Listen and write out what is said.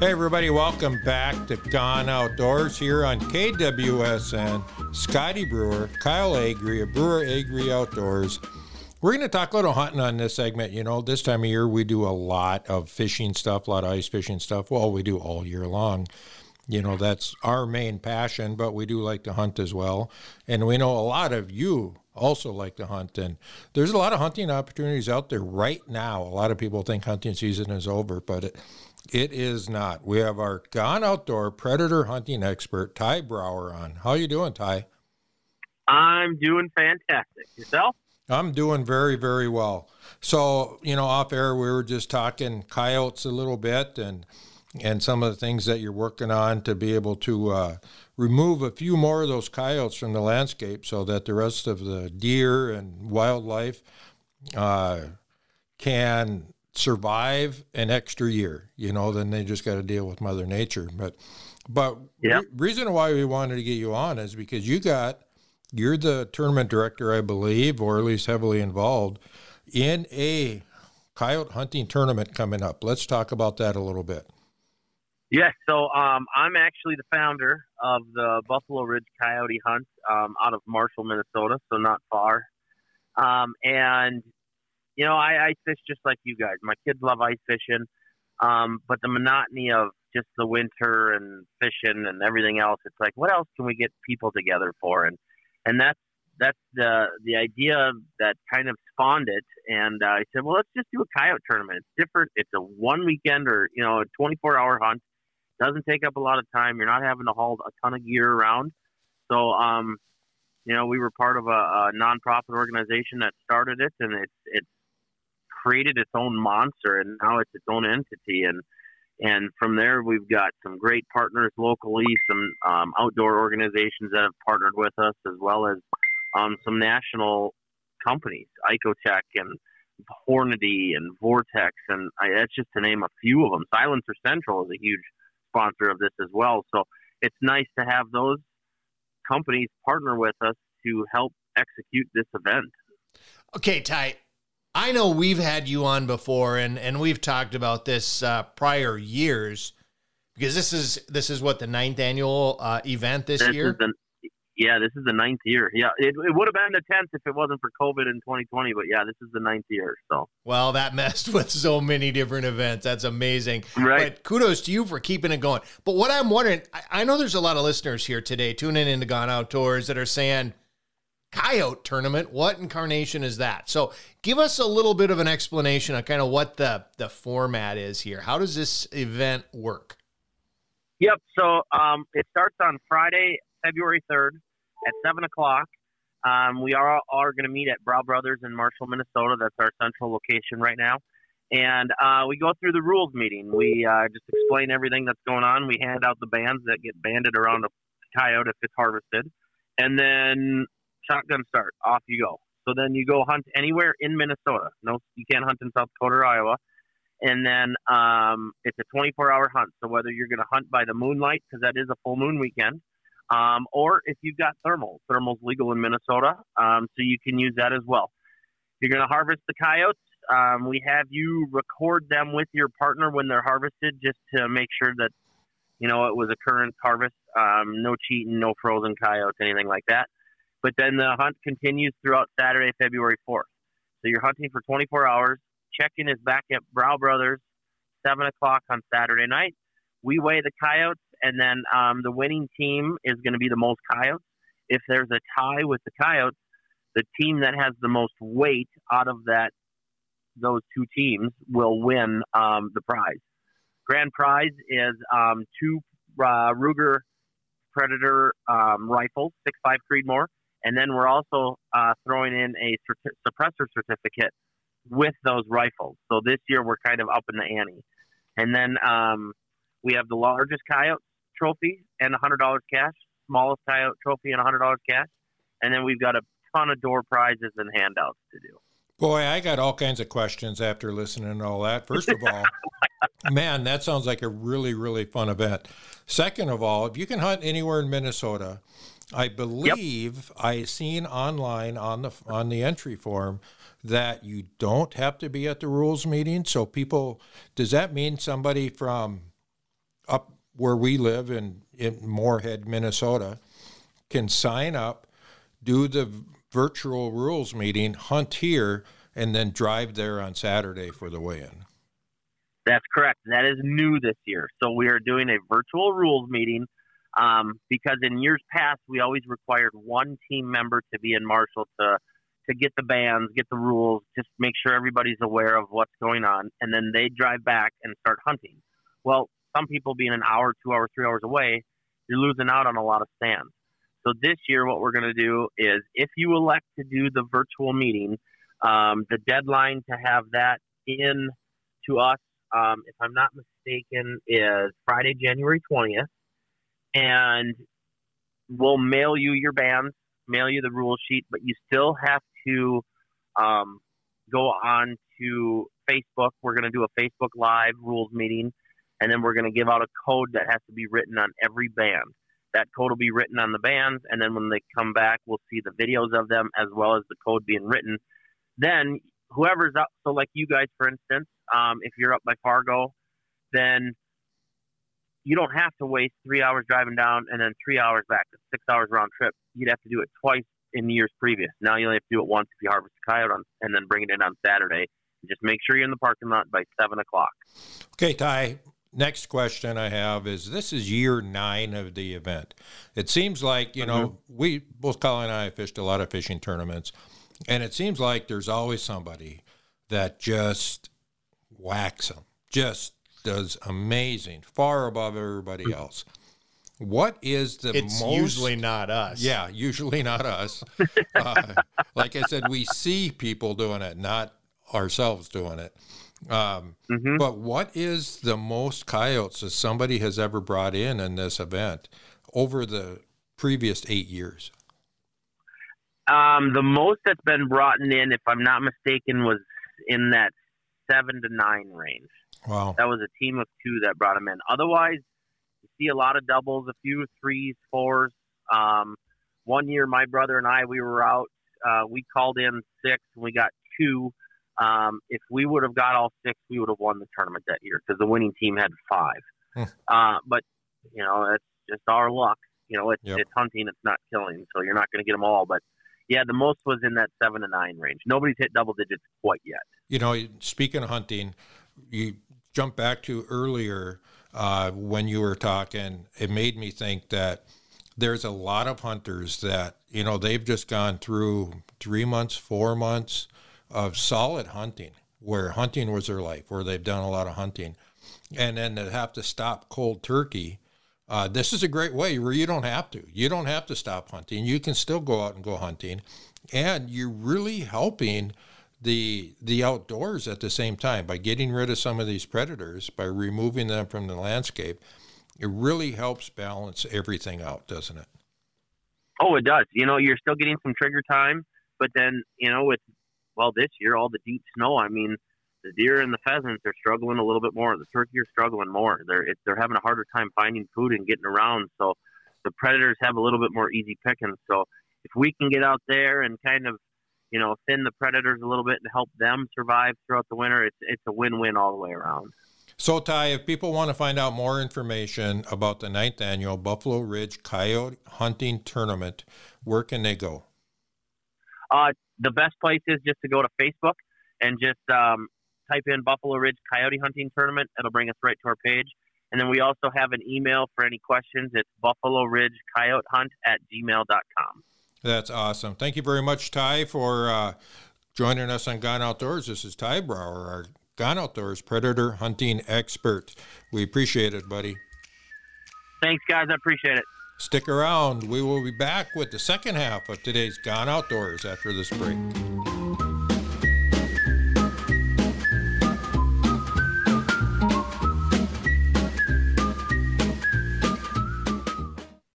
Hey, everybody, welcome back to Gone Outdoors here on KWSN. Scotty Brewer, Kyle Agri of Brewer Agri Outdoors. We're going to talk a little hunting on this segment. You know, this time of year, we do a lot of fishing stuff, a lot of ice fishing stuff. Well, we do all year long. You know, that's our main passion, but we do like to hunt as well. And we know a lot of you also like to hunt. And there's a lot of hunting opportunities out there right now. A lot of people think hunting season is over, but it, it is not. We have our Gone Outdoor predator hunting expert, Ty Brower, on. How you doing, Ty? I'm doing fantastic. Yourself? I'm doing very, very well. So, you know, off air, we were just talking coyotes a little bit and and some of the things that you're working on to be able to uh, remove a few more of those coyotes from the landscape so that the rest of the deer and wildlife uh, can survive an extra year, you know, then they just got to deal with Mother Nature. But, but yep. re- reason why we wanted to get you on is because you got, you're the tournament director, I believe, or at least heavily involved in a coyote hunting tournament coming up. Let's talk about that a little bit. Yes, so um, I'm actually the founder of the Buffalo Ridge Coyote Hunt um, out of Marshall, Minnesota, so not far. Um, and you know, I ice fish just like you guys. My kids love ice fishing, um, but the monotony of just the winter and fishing and everything else, it's like, what else can we get people together for? And and that's that's the the idea that kind of spawned it. And uh, I said, well, let's just do a coyote tournament. It's different. It's a one weekend or you know a 24 hour hunt. Doesn't take up a lot of time. You're not having to haul a ton of gear around. So, um, you know, we were part of a, a nonprofit organization that started it, and it's it's created its own monster, and now it's its own entity. And and from there, we've got some great partners locally, some um, outdoor organizations that have partnered with us, as well as um, some national companies, Icotec and Hornady and Vortex, and I, that's just to name a few of them. Silencer Central is a huge sponsor of this as well. So it's nice to have those companies partner with us to help execute this event. Okay, Ty. I know we've had you on before, and and we've talked about this uh, prior years because this is this is what the ninth annual uh, event this, this year. The, yeah, this is the ninth year. Yeah, it, it would have been the tenth if it wasn't for COVID in 2020. But yeah, this is the ninth year. So well, that messed with so many different events. That's amazing. Right. But kudos to you for keeping it going. But what I'm wondering, I, I know there's a lot of listeners here today tuning into Gone Outdoors that are saying coyote tournament. What incarnation is that? So give us a little bit of an explanation on kind of what the, the format is here. How does this event work? Yep. So um, it starts on Friday, February 3rd at 7 o'clock. Um, we are, are going to meet at Brau Brothers in Marshall, Minnesota. That's our central location right now. And uh, we go through the rules meeting. We uh, just explain everything that's going on. We hand out the bands that get banded around a coyote if it's harvested. And then shotgun start, off you go. So then you go hunt anywhere in Minnesota. No, you can't hunt in South Dakota or Iowa. And then um, it's a 24 hour hunt. So whether you're going to hunt by the moonlight, because that is a full moon weekend, um, or if you've got thermal, thermal's legal in Minnesota, um, so you can use that as well. If you're going to harvest the coyotes. Um, we have you record them with your partner when they're harvested, just to make sure that you know it was a current harvest. Um, no cheating, no frozen coyotes, anything like that. But then the hunt continues throughout Saturday, February 4th. So you're hunting for 24 hours. Check-in is back at Brau Brothers, 7 o'clock on Saturday night. We weigh the coyotes, and then um, the winning team is going to be the most coyotes. If there's a tie with the coyotes, the team that has the most weight out of that those two teams will win um, the prize. Grand prize is um, two uh, Ruger Predator um, rifles, six five Creedmoor, and then we're also uh, throwing in a cert- suppressor certificate with those rifles. So this year we're kind of up in the ante. And then um, we have the largest coyote trophy and a $100 cash, smallest coyote trophy and a $100 cash. And then we've got a ton of door prizes and handouts to do. Boy, I got all kinds of questions after listening to all that. First of all, man, that sounds like a really, really fun event. Second of all, if you can hunt anywhere in Minnesota, I believe yep. I seen online on the on the entry form that you don't have to be at the rules meeting. So people, does that mean somebody from up where we live in, in Moorhead, Minnesota, can sign up, do the virtual rules meeting, hunt here, and then drive there on Saturday for the weigh in. That's correct. That is new this year. So we are doing a virtual rules meeting um, because in years past we always required one team member to be in Marshall to to get the bands, get the rules, just make sure everybody's aware of what's going on, and then they drive back and start hunting. Well, some people being an hour, two hours, three hours away, you're losing out on a lot of stands. So this year, what we're going to do is, if you elect to do the virtual meeting, um, the deadline to have that in to us, um, if I'm not mistaken, is Friday, January 20th, and we'll mail you your bands, mail you the rule sheet, but you still have to um, go on to Facebook. We're going to do a Facebook Live rules meeting, and then we're going to give out a code that has to be written on every band. That code will be written on the bands, and then when they come back, we'll see the videos of them as well as the code being written. Then whoever's up, so like you guys, for instance, um, if you're up by Fargo, then you don't have to waste three hours driving down and then three hours back. It's six hours round trip. You'd have to do it twice in years previous. Now you only have to do it once if you harvest a coyote on, and then bring it in on Saturday. Just make sure you're in the parking lot by seven o'clock. Okay, Ty. Next question I have is this is year nine of the event. It seems like, you know, mm-hmm. we both Colin and I fished a lot of fishing tournaments, and it seems like there's always somebody that just whacks them, just does amazing, far above everybody mm-hmm. else. What is the it's most? usually not us. Yeah, usually not us. uh, like I said, we see people doing it, not ourselves doing it. Um, mm-hmm. But what is the most coyotes that somebody has ever brought in in this event over the previous eight years? Um, the most that's been brought in, if I'm not mistaken, was in that seven to nine range. Wow. That was a team of two that brought them in. Otherwise, you see a lot of doubles, a few threes, fours. Um, one year, my brother and I, we were out. Uh, we called in six, and we got two. Um, if we would have got all six, we would have won the tournament that year because the winning team had five. Hmm. uh, but you know, it's just our luck. You know, it's yep. it's hunting, it's not killing, so you're not going to get them all. But yeah, the most was in that seven to nine range. Nobody's hit double digits quite yet. You know, speaking of hunting, you jump back to earlier uh, when you were talking, it made me think that there's a lot of hunters that, you know, they've just gone through three months, four months of solid hunting, where hunting was their life, where they've done a lot of hunting. And then to have to stop cold turkey. Uh, this is a great way where you don't have to. You don't have to stop hunting. You can still go out and go hunting. And you're really helping the the outdoors at the same time by getting rid of some of these predators by removing them from the landscape it really helps balance everything out doesn't it oh it does you know you're still getting some trigger time but then you know with well this year all the deep snow i mean the deer and the pheasants are struggling a little bit more the turkey are struggling more they're it, they're having a harder time finding food and getting around so the predators have a little bit more easy picking so if we can get out there and kind of you know, thin the predators a little bit and help them survive throughout the winter, it's it's a win-win all the way around. So, Ty, if people want to find out more information about the ninth annual Buffalo Ridge Coyote Hunting Tournament, where can they go? Uh, the best place is just to go to Facebook and just um, type in Buffalo Ridge Coyote Hunting Tournament. It'll bring us right to our page. And then we also have an email for any questions. It's Buffalo Ridge Coyote Hunt at gmail.com. That's awesome. Thank you very much, Ty, for uh, joining us on Gone Outdoors. This is Ty Brower, our Gone Outdoors predator hunting expert. We appreciate it, buddy. Thanks, guys. I appreciate it. Stick around. We will be back with the second half of today's Gone Outdoors after this break.